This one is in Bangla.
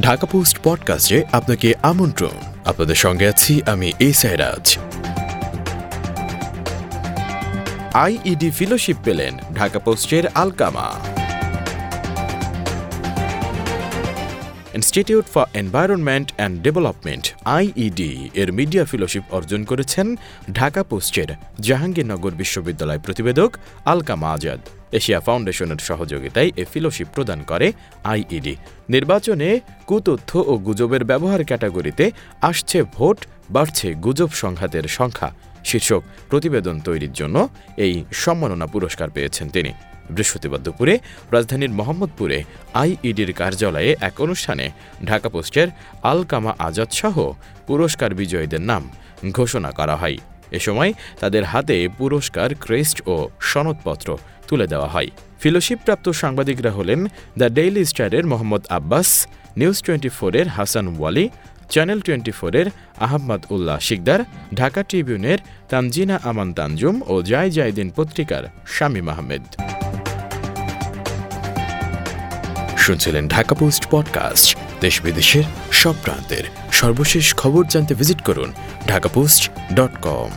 ঢাকা পোস্ট পডকাস্টে আপনাকে আমন্ত্রণ। আপনাদের সঙ্গে আছি আমি এই সাইরাজ। আইইডি ফেলোশিপ পেলেন ঢাকা পোস্টের Alkama. Institute for environment and development, IED, এর মিডিয়া ফেলোশিপ অর্জন করেছেন ঢাকা পোস্টের জাহাঙ্গীরনগর বিশ্ববিদ্যালয় প্রতিবেদক আলকামা আজাদ। এশিয়া ফাউন্ডেশনের সহযোগিতায় এ ফেলোশিপ প্রদান করে আইইডি। নির্বাচনে কুতথ্য ও গুজবের ব্যবহার ক্যাটাগরিতে আসছে ভোট, বাড়ছে গুজব সংঘাতের সংখ্যা। শীর্ষক প্রতিবেদন তৈরির জন্য এই সম্মাননা পুরস্কার পেয়েছেন তিনি। বৃহস্পতিবার দুপুরে রাজধানীর মোহাম্মদপুরে আইইডির কার্যালয়ে এক অনুষ্ঠানে ঢাকা পোস্টের আলকামা আজাদ সহ পুরস্কার বিজয়ীদের নাম ঘোষণা করা হয়। এ সময় তাদের হাতে পুরস্কার, ক্রেস্ট ও সনদপত্র তুলে দেওয়া হয়। ফেলোশিপপ্রাপ্ত সাংবাদিকরা হলেন দ্য ডেইলি স্টারের মোহাম্মদ আব্বাস, নিউজ টোয়েন্টি ফোরের হাসান ওয়ালি, চ্যানেল টোয়েন্টি ফোরের আহম্মদ উল্লাহ শিকদার, ঢাকা ট্রিবিউনের তানজিনা আমান তানজুম ও জায় জায়দিন পত্রিকার শামীম আহমেদ। শুনছিলেন ঢাকা পোস্ট পডকাস্ট, দেশ বিদেশের সব প্রান্তের সর্বশেষ খবর জানতে ভিজিট করুন ঢাকা পোস্ট ডট কম।